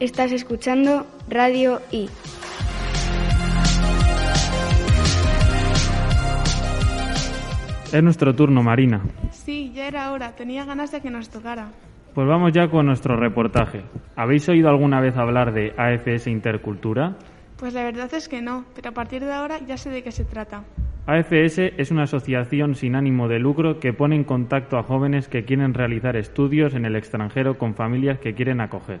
Estás escuchando Radio I. Es nuestro turno, Marina. Sí, ya era hora. Tenía ganas de que nos tocara. Pues vamos ya con nuestro reportaje. ¿Habéis oído alguna vez hablar de AFS Intercultura? Pues la verdad es que no, pero a partir de ahora ya sé de qué se trata. AFS es una asociación sin ánimo de lucro que pone en contacto a jóvenes que quieren realizar estudios en el extranjero con familias que quieren acoger.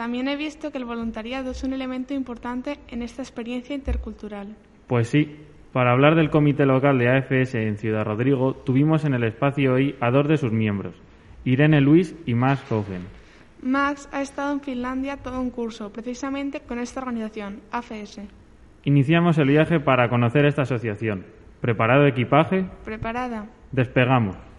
También he visto que el voluntariado es un elemento importante en esta experiencia intercultural. Pues sí, para hablar del comité local de AFS en Ciudad Rodrigo, tuvimos en el espacio hoy a dos de sus miembros, Irene Luis y Max Hofen. Max ha estado en Finlandia todo un curso, precisamente con esta organización, AFS. Iniciamos el viaje para conocer esta asociación. ¿Preparado equipaje? Preparada. Despegamos.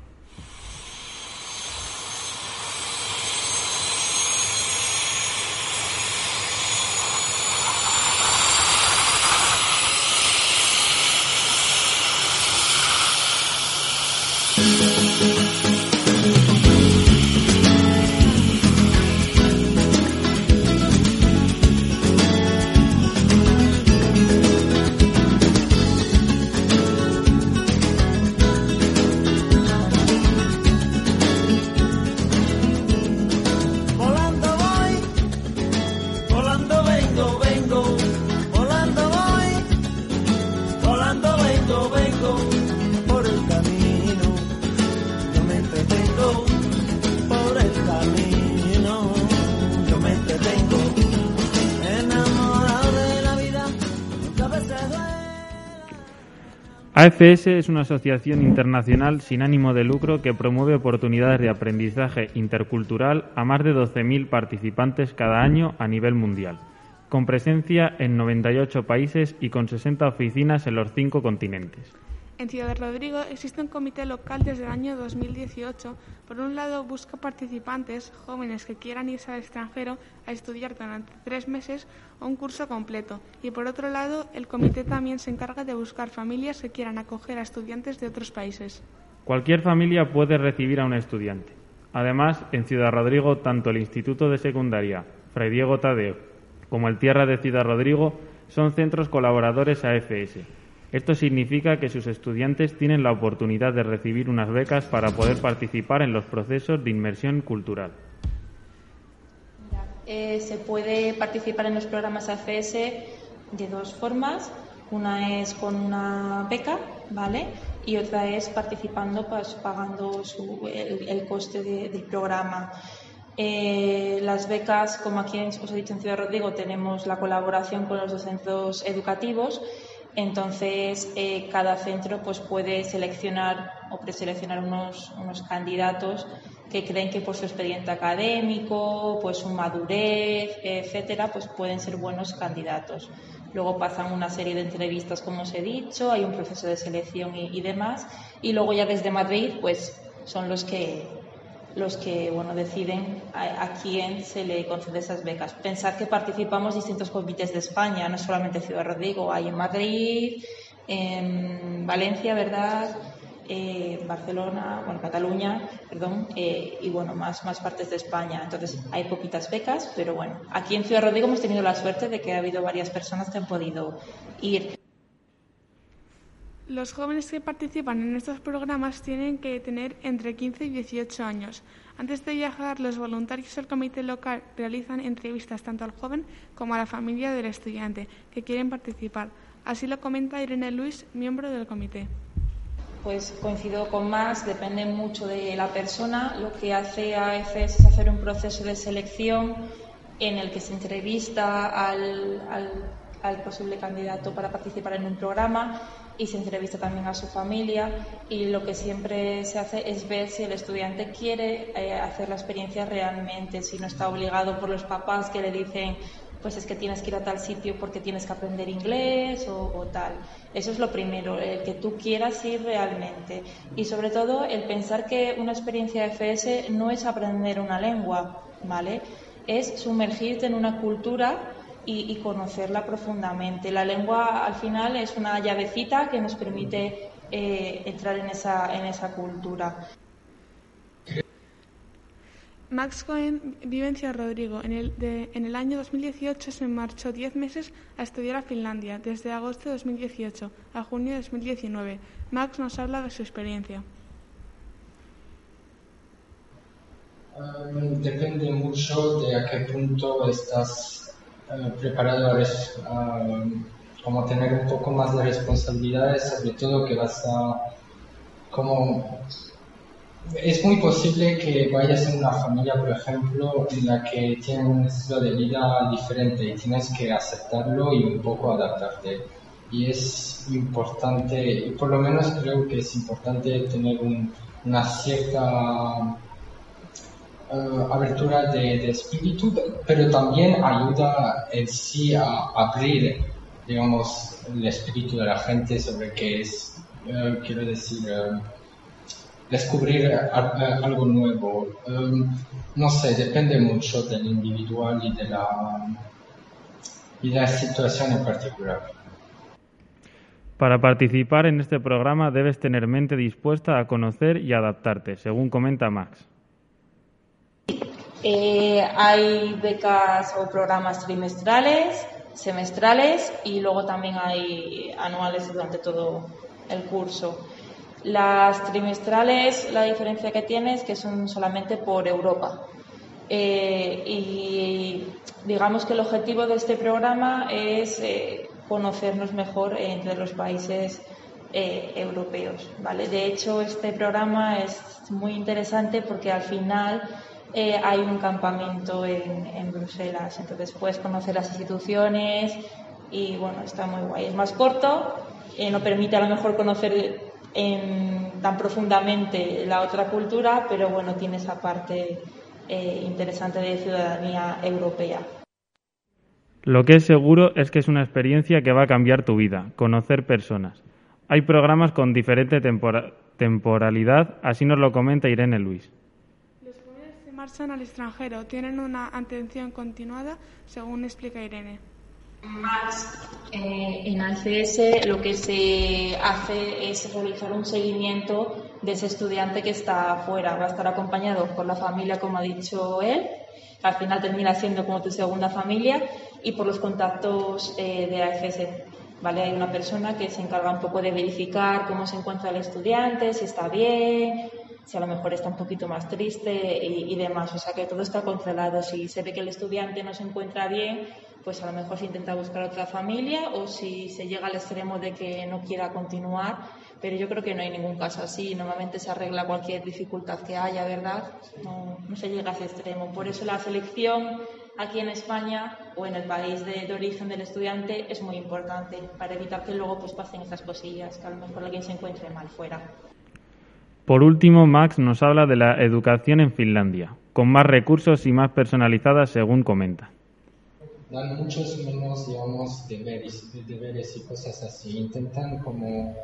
AFS es una asociación internacional sin ánimo de lucro que promueve oportunidades de aprendizaje intercultural a más de 12.000 participantes cada año a nivel mundial, con presencia en 98 países y con 60 oficinas en los cinco continentes. En Ciudad Rodrigo existe un comité local desde el año 2018. Por un lado, busca participantes jóvenes que quieran irse al extranjero a estudiar durante tres meses o un curso completo. Y por otro lado, el comité también se encarga de buscar familias que quieran acoger a estudiantes de otros países. Cualquier familia puede recibir a un estudiante. Además, en Ciudad Rodrigo, tanto el Instituto de Secundaria Fray Diego Tadeo como el Tierra de Ciudad Rodrigo son centros colaboradores AFS. Esto significa que sus estudiantes tienen la oportunidad de recibir unas becas para poder participar en los procesos de inmersión cultural. Eh, se puede participar en los programas AFS de dos formas. Una es con una beca, ¿vale? Y otra es participando, pues pagando su- el, coste de- del programa. Eh, las becas, como aquí os he dicho en Ciudad Rodrigo, tenemos la colaboración con los centros educativos. Entonces, eh, cada centro pues, puede seleccionar o preseleccionar unos, unos candidatos que creen que por su expediente académico, pues su madurez, etcétera, pues pueden ser buenos candidatos. Luego pasan una serie de entrevistas, como os he dicho, hay un proceso de selección y, y demás, y luego ya desde Madrid, pues son los que los que bueno deciden a, quién se le concede esas becas. Pensar que participamos distintos comités de España, no solamente Ciudad Rodrigo, hay en Madrid, en Valencia, ¿verdad? Eh, Barcelona, bueno, Cataluña, perdón, eh, y bueno, más, más partes de España. Entonces hay poquitas becas, pero bueno, aquí en Ciudad Rodrigo hemos tenido la suerte de que ha habido varias personas que han podido ir. Los jóvenes que participan en estos programas tienen que tener entre 15 y 18 años. Antes de viajar, los voluntarios del comité local realizan entrevistas tanto al joven como a la familia del estudiante que quieren participar. Así lo comenta Irene Luis, miembro del comité. Pues coincido con más, depende mucho de la persona. Lo que hace AFS es hacer un proceso de selección en el que se entrevista al, posible candidato para participar en un programa y se entrevista también a su familia y lo que siempre se hace es ver si el estudiante quiere eh, hacer la experiencia realmente, si no está obligado por los papás que le dicen pues es que tienes que ir a tal sitio porque tienes que aprender inglés o, o, tal. Eso es lo primero, el que tú quieras ir realmente. Y sobre todo el pensar que una experiencia FS no es aprender una lengua, ¿vale? Es sumergirte en una cultura y, y conocerla profundamente. La lengua al final es una llavecita que nos permite eh, entrar en esa, en esa cultura. Max Cohen vive en Ciudad Rodrigo. En el, de- en el año 2018 se marchó 10 meses a estudiar a Finlandia, desde agosto de 2018 a junio de 2019. Max nos habla de su experiencia. Um, depende mucho de a qué punto estás eh, preparado a, res- a, como tener un poco más de responsabilidades, sobre todo que vas a como es muy posible que vayas en una familia, por ejemplo, en la que tienen un estilo de vida diferente y tienes que aceptarlo y un poco adaptarte. Y es importante, por lo menos creo que es importante tener un- una cierta eh, abertura de, de espíritu, pero también ayuda en sí a abrir, digamos, el espíritu de la gente sobre qué es, eh, quiero decir, eh, descubrir algo nuevo. Um, no sé, depende mucho del individual y de la, y de la situación en particular. Para participar en este programa debes tener mente dispuesta a conocer y adaptarte, según comenta Max. Eh, hay becas o programas trimestrales, semestrales y luego también hay anuales durante todo el curso. Las trimestrales, la diferencia que tiene es que son solamente por Europa. Eh, y digamos que el objetivo de este programa es eh, conocernos mejor entre los países europeos. ¿vale? De hecho, este programa es muy interesante porque al final eh, hay un campamento en, en Bruselas, entonces puedes conocer las instituciones y bueno, está muy guay. Es más corto, eh, no permite a lo mejor conocer en- tan profundamente la otra cultura, pero bueno, tiene esa parte eh, interesante de ciudadanía europea. Lo que es seguro es que es una experiencia que va a cambiar tu vida, conocer personas. Hay programas con diferente tempora- temporalidad, así nos lo comenta Irene Luis. Marchan al extranjero, tienen una atención continuada, según explica Irene. Eh, en ACS lo que se hace es realizar un seguimiento de ese estudiante que está afuera. Va a estar acompañado por la familia, como ha dicho él. Al final termina siendo como tu segunda familia y por los contactos eh, de AFS. ¿vale? Hay una persona que se encarga un poco de verificar cómo se encuentra el estudiante, si está bien, si a lo mejor está un poquito más triste y, y demás. O sea que todo está controlado. Si se ve que el estudiante no se encuentra bien, pues a lo mejor se intenta buscar otra familia o si se llega al extremo de que no quiera continuar, pero yo creo que no hay ningún caso así. Normalmente se arregla cualquier dificultad que haya, ¿verdad? No, se llega a ese extremo. Por eso la selección aquí en España o en el país de, de origen del estudiante es muy importante para evitar que luego pues pasen estas cosillas, que a lo mejor alguien se encuentre mal fuera. Por último, Max nos habla de la educación en Finlandia, con más recursos y más personalizadas según comenta. Dan muchos menos, digamos, deberes, deberes y cosas así. Intentan como...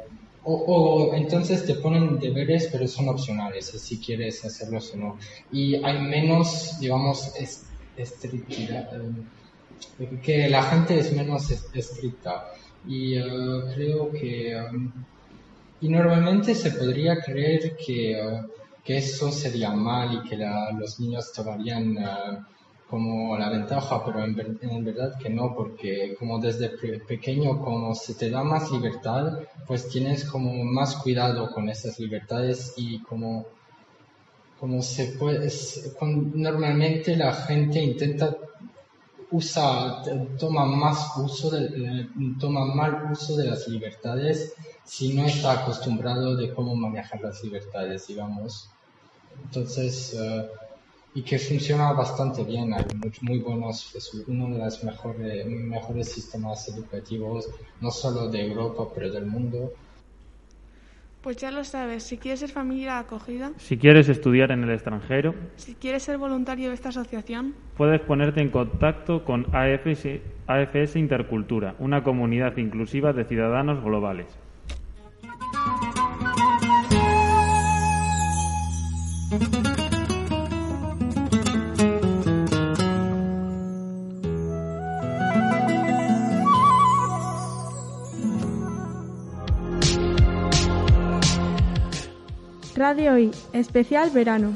O, o entonces te ponen deberes, pero son opcionales, si quieres hacerlos o no. Y hay menos, digamos, es- estrictidad, eh, que la gente es menos es- estricta. Y eh, creo que... um, y normalmente se podría creer que, que eso sería mal y que la- los niños tomarían eh, como la ventaja, pero en, ver- en verdad que no, porque como desde pe- pequeño, como se te da más libertad, pues tienes como más cuidado con esas libertades y como, como se puede, es- con- normalmente la gente intenta usa, toma más uso de, eh, toma mal uso de las libertades si no está acostumbrado de cómo manejar las libertades, digamos. Entonces, eh, y que funciona bastante bien, hay muy, muy buenos, es uno de los mejores, mejores sistemas educativos, no solo de Europa, pero del mundo. Pues ya lo sabes, si quieres ser familia acogida, Si quieres estudiar en el extranjero, si quieres ser voluntario de esta asociación, puedes ponerte en contacto con AFS, AFS Intercultura, una comunidad inclusiva de ciudadanos globales. Radio I, especial verano.